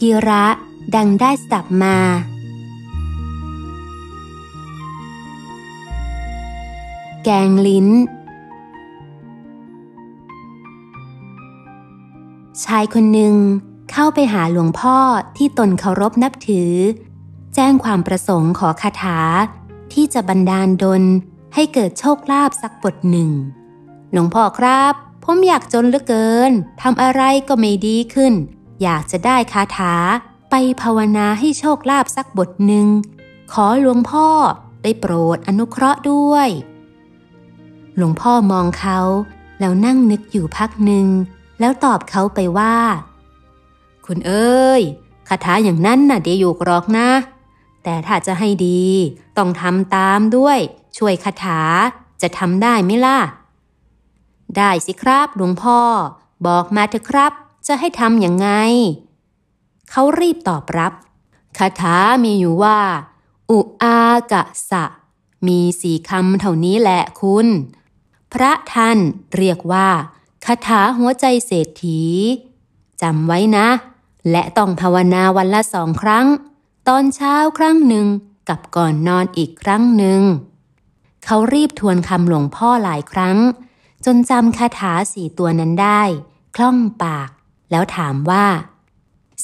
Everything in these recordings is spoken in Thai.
กิระ ดังได้สับมา แกงลิ้น ชายคนหนึ่งเข้าไปหาหลวงพ่อที่ตนเคารพนับถือ แจ้งความประสงค์ขอคาถาที่จะบันดาลดลให้เกิดโชคลาภสักบทหนึ่ง หลวงพ่อครับ ผมอยากจนเหลือเกินทำอะไรก็ไม่ดีขึ้น อยากจะได้คาถาไปภาวนาให้โชคลาภสักบทหนึ่ง ขอหลวงพ่อได้โปรดอนุเคราะห์ด้วย หลวงพ่อมองเขา แล้วนั่งนึกอยู่พักหนึ่ง แล้วตอบเขาไปว่า คุณเอ้ยคาถาอย่างนั้นน่ะเดี๋ยวอยู่กรอกนะ แต่ถ้าจะให้ดี ต้องทำตามด้วย ช่วยคาถาจะทำได้ไหมล่ะ ได้สิครับหลวงพ่อ บอกมาเถอะครับ จะให้ทำอยังไง เขารีบตอบรับ คาถามีอยู่ว่า อุอากะสะ มีสี่คำเท่านี้แหละคุณ พระท่านเรียกว่าคาถาหัวใจเศรษฐีจำไว้นะ และต้องภาวนาวันละสองครั้ง ตอนเช้าครั้งหนึ่งกับก่อนนอนอีกครั้งหนึ่ง เขารีบทวนคำหลวงพ่อหลายครั้ง จนจำคาถาสี่ตัวนั้นได้ คล่องปาก แล้วถามว่า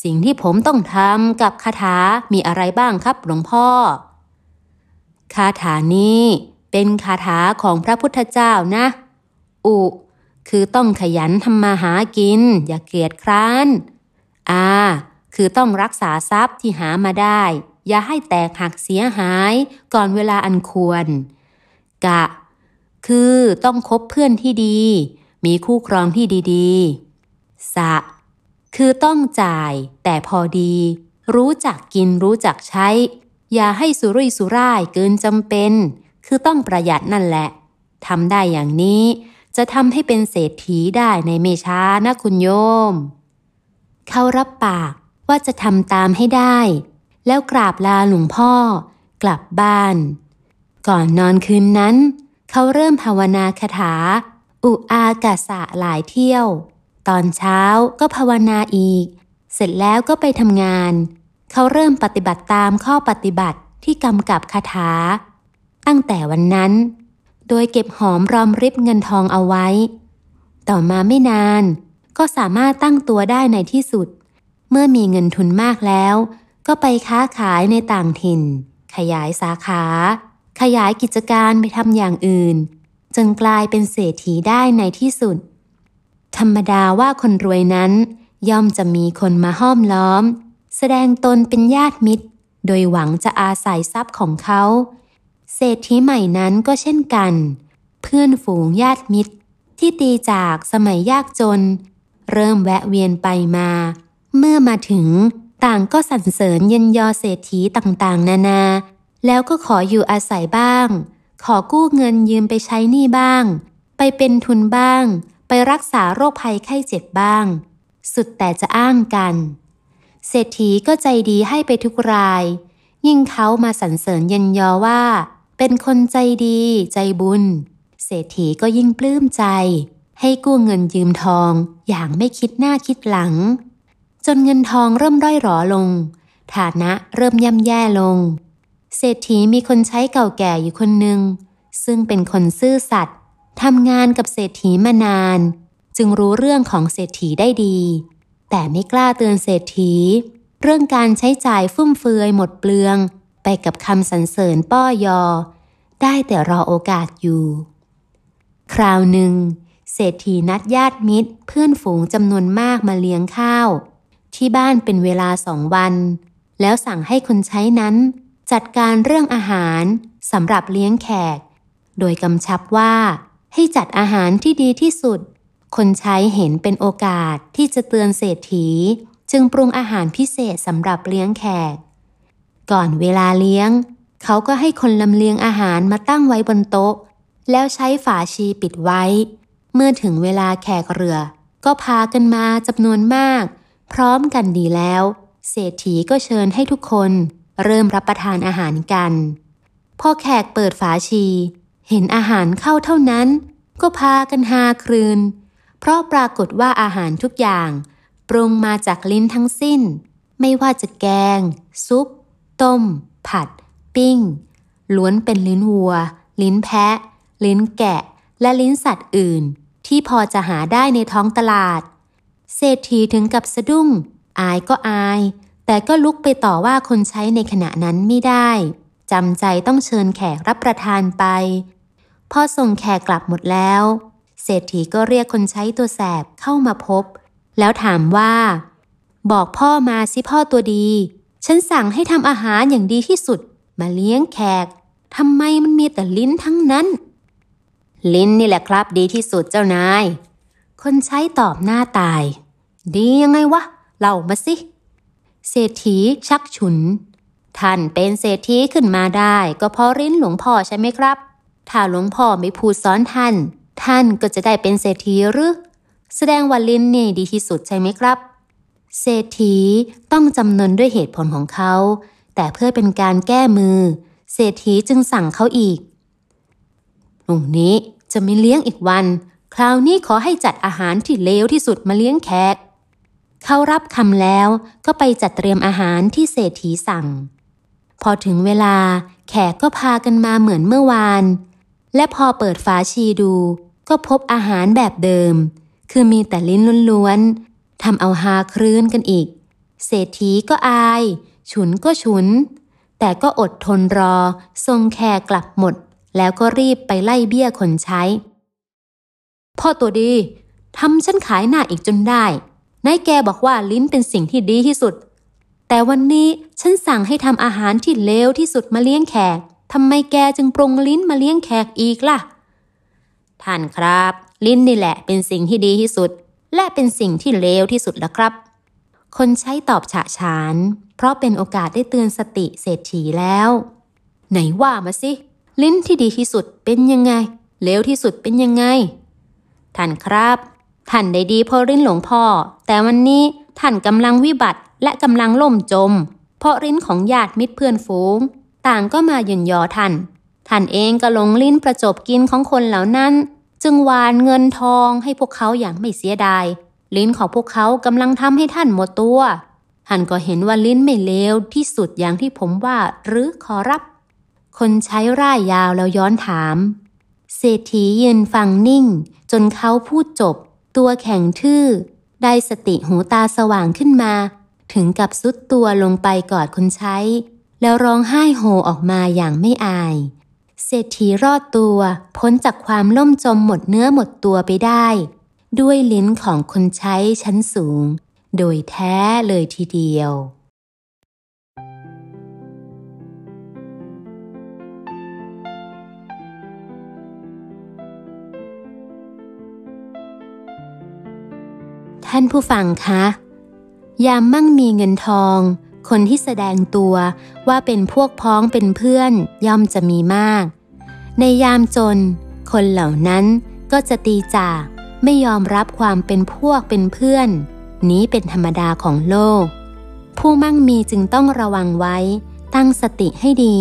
สิ่งที่ผมต้องทำกับคาถามีอะไรบ้างครับหลวงพ่อ คาถานี้เป็นคาถาของพระพุทธเจ้านะ อุ คือต้องขยันทำมาหากิน อย่าเกียจคร้าน อาคือต้องรักษาทรัพย์ที่หามาได้ อย่าให้แตกหักเสียหายก่อนเวลาอันควร กะ คือต้องคบเพื่อนที่ดี มีคู่ครองที่ดี ๆ สะ คือต้องจ่าย แต่พอดี รู้จักกินรู้จักใช้ อย่าให้สุรุ่ยสุร่ายเกินจำเป็น คือต้องประหยัดนั่นแหละทำได้อย่างนี้ จะทำให้เป็นเศรษฐีได้ในเมช้านะคุณโยม เขารับปากว่าจะทำตามให้ได้ แล้วกราบลาหลวงพ่อ กลับบ้าน ก่อนนอนคืนนั้น เขาเริ่มภาวนาคาถา อุอากาสะหลายเที่ยว ตอนเช้าก็ภาวนาอีก เสร็จแล้วก็ไปทำงาน เขาเริ่มปฏิบัติตามข้อปฏิบัติที่กำกับคาถา ตั้งแต่วันนั้น โดยเก็บหอมรอมริบเงินทองเอาไว้ ต่อมาไม่นาน ก็สามารถตั้งตัวได้ในที่สุด เมื่อมีเงินทุนมากแล้ว ก็ไปค้าขายในต่างถิ่น ขยายสาขา ขยายกิจการไปทำอย่างอื่น จนกลายเป็นเศรษฐีได้ในที่สุด ธรรมดาว่าคนรวยนั้น ย่อมจะมีคนมาห้อมล้อม แสดงตนเป็นญาติมิตร โดยหวังจะอาศัยทรัพย์ของเขา เศรษฐีใหม่นั้นก็เช่นกัน เพื่อนฝูงญาติมิตร ที่ตีจากสมัยยากจน เริ่มแวะเวียนไปมา เมื่อมาถึงต่างก็สรรเสริญเยินยอเศรษฐีต่างๆ นานา แล้วก็ขออยู่อาศัยบ้าง ขอกู้เงินยืมไปใช้หนี้บ้าง ไปเป็นทุนบ้าง ไปรักษาโรคภัยไข้เจ็บบ้าง สุดแต่จะอ้างกัน เศรษฐีก็ใจดีให้ไปทุกราย ยิ่งเขามาสรรเสริญเยินยอว่า เป็นคนใจดีใจบุญ เศรษฐีก็ยิ่งปลื้มใจ ให้กู้เงินยืมทองอย่างไม่คิดหน้าคิดหลัง จนเงินทองเริ่มร่อยหรอลง ฐานะเริ่มย่ำแย่ลง เศรษฐีมีคนใช้เก่าแก่อยู่คนหนึ่งซึ่งเป็นคนซื่อสัตย์ ทำงานกับเศรษฐีมานาน จึงรู้เรื่องของเศรษฐีได้ดี แต่ไม่กล้าเตือนเศรษฐี เรื่องการใช้จ่ายฟุ่มเฟือยหมดเปลือง ไปกับคำสรรเสริญป้อยอ ได้แต่รอโอกาสอยู่ คราวหนึ่ง เศรษฐีนัดญาติมิตรเพื่อนฝูงจำนวนมากมาเลี้ยงข้าว ที่บ้านเป็นเวลาสองวัน แล้วสั่งให้คนใช้นั้น จัดการเรื่องอาหารสำหรับเลี้ยงแขก โดยกำชับว่า ให้จัดอาหารที่ดีที่สุด คนใช้เห็นเป็นโอกาสที่จะเตือนเศรษฐี จึงปรุงอาหารพิเศษสำหรับเลี้ยงแขก ก่อนเวลาเลี้ยง เขาก็ให้คนลำเลียงอาหารมาตั้งไว้บนโต๊ะ แล้วใช้ฝาชีปิดไว้ เมื่อถึงเวลาแขกเรือ ก็พากันมาจำนวนมาก พร้อมกันดีแล้ว เศรษฐีก็เชิญให้ทุกคน เริ่มรับประทานอาหารกันพอแขกเปิดฝาชี เห็นอาหารเข้าเท่านั้น ก็พากันฮาครืน เพราะปรากฏว่าอาหารทุกอย่าง ปรุงมาจากลิ้นทั้งสิ้น ไม่ว่าจะแกง ซุป ต้ม ผัด ปิ้ง ล้วนเป็นลิ้นวัว ลิ้นแพะ ลิ้นแกะ และลิ้นสัตว์อื่น ที่พอจะหาได้ในท้องตลาด เศรษฐีถึงกับสะดุ้ง อายก็อาย แต่ก็ลุกไปต่อว่าคนใช้ในขณะนั้นไม่ได้ จำใจต้องเชิญแขกรับประทานไป พอส่งแขกกลับหมดแล้ว เศรษฐีก็เรียกคนใช้ตัวแสบเข้ามาพบ แล้วถามว่า บอกพ่อมาสิพ่อตัวดี ฉันสั่งให้ทำอาหารอย่างดีที่สุด มาเลี้ยงแขกทำไมมันมีแต่ลิ้นทั้งนั้น ลิ้นนี่แหละครับดีที่สุดเจ้านาย คนใช้ตอบหน้าตาย ดียังไงวะเล่ามาสิ เศรษฐีชักฉุน ท่านเป็นเศรษฐีขึ้นมาได้ ก็เพราะริ้นหลวงพ่อใช่ไหมครับ ถ้าหลวงพ่อไม่พูดสอนท่าน ท่านก็จะได้เป็นเศรษฐีหรือ แสดงว่าลิ้นนี่ดีที่สุดใช่ไหมครับ เศรษฐีต้องจำนนด้วยเหตุผลของเขา แต่เพื่อเป็นการแก้มือ เศรษฐีจึงสั่งเขาอีกพรุ่งนี้จะไม่เลี้ยงอีกวัน คราวนี้ขอให้จัดอาหารที่เลวที่สุดมาเลี้ยงแขกเขารับคำแล้วก็ไปจัดเตรียมอาหารที่เศรษฐีสั่ง พอถึงเวลาแขกก็พากันมาเหมือนเมื่อวาน และพอเปิดฝาชีดู ก็พบอาหารแบบเดิม คือมีแต่ลิ้นล้วนๆทำเอาฮาครื้นกันอีก เศรษฐีก็อาย ฉุนก็ฉุน แต่ก็อดทนรอทรงแขกกลับหมด แล้วก็รีบไปไล่เบี้ยคนใช้ พ่อตัวดีทำฉันขายหน้าอีกจนได้นายแกบอกว่าลิ้นเป็นสิ่งที่ดีที่สุด แต่วันนี้ฉันสั่งให้ทำอาหารที่เลวที่สุดมาเลี้ยงแขกทำไมแกจึงปรงลิ้นมาเลี้ยงแขกอีกล่ะ ท่านครับ ลิ้นนี่แหละเป็นสิ่งที่ดีที่สุด และเป็นสิ่งที่เลวที่สุดแล้วครับ คนใช้ตอบฉะฉาน เพราะเป็นโอกาสได้เตือนสติเศรษฐีแล้ว ไหนว่ามาสิ ลิ้นที่ดีที่สุดเป็นยังไง เลวที่สุดเป็นยังไง ท่านครับ ท่านได้ดีเพราะลิ้นหลวงพ่อ แต่วันนี้ท่านกำลังวิบัติ และกำลังล่มจม เพราะลิ้นของญาติมิตรเพื่อนฝูง ต่างก็มาหย่นยอท่านท่านเองก็หลงลิ้นประจบกินของคนเหล่านั้น จึงวานเงินทองให้พวกเขาอย่างไม่เสียดาย ลิ้นของพวกเขากำลังทำให้ท่านหมดตัวท่านก็เห็นว่าลิ้นไม่เลวที่สุดอย่างที่ผมว่าหรือขอรับ คนใช้ร่ายยาวแล้วย้อนถามเศรษฐียืนฟังนิ่ง จนเขาพูดจบ ตัวแข็งทื่อ ได้สติหูตาสว่างขึ้นมา ถึงกับสุดตัวลงไปกอดคนใช้ แล้วร้องไห้โฮออกมาอย่างไม่อาย เศรษฐีรอดตัวพ้นจากความล่มจมหมดเนื้อหมดตัวไปได้ ด้วยลิ้นของคนใช้ชั้นสูง โดยแท้เลยทีเดียว ท่านผู้ฟังคะ ยามมั่งมีเงินทอง คนที่แสดงตัวว่าเป็นพวกพ้องเป็นเพื่อนย่อมจะมีมาก ในยามจน คนเหล่านั้นก็จะตีจากไม่ยอมรับความเป็นพวกเป็นเพื่อน นี้เป็นธรรมดาของโลก ผู้มั่งมีจึงต้องระวังไว้ ตั้งสติให้ดี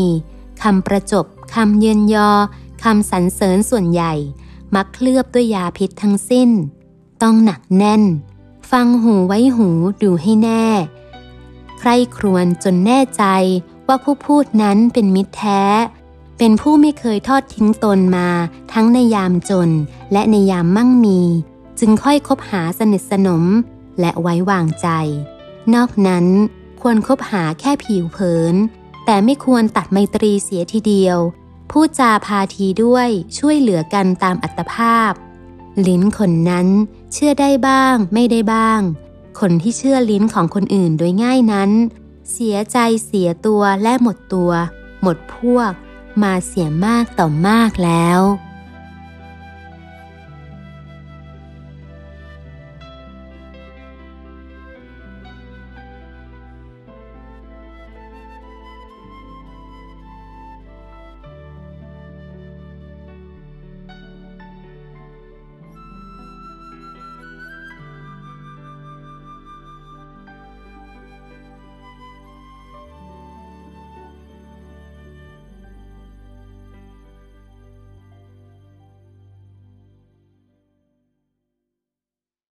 คำประจบคำเยืนยอคำสรรเสริญส่วนใหญ่ มักเคลือบด้วยยาพิษทั้งสิ้น ต้องหนักแน่น ฟังหูไว้หูดูให้แน่ ใครครวญจนแน่ใจว่าผู้พูดนั้นเป็นมิตรแท้ เป็นผู้ไม่เคยทอดทิ้งตนมาทั้งในยามจนและในยามมั่งมี จึงค่อยคบหาสนิทสนมและไว้วางใจ นอกนั้นควรคบหาแค่ผิวเผิน แต่ไม่ควรตัดไมตรีเสียทีเดียว พูดจาพาทีด้วยช่วยเหลือกันตามอัตภาพ ลิ้นคนนั้น เชื่อได้บ้างไม่ได้บ้าง คนที่เชื่อลิ้นของคนอื่นโดยง่ายนั้น เสียใจเสียตัวและหมดตัว หมดพวก มาเสียมากต่อมากแล้ว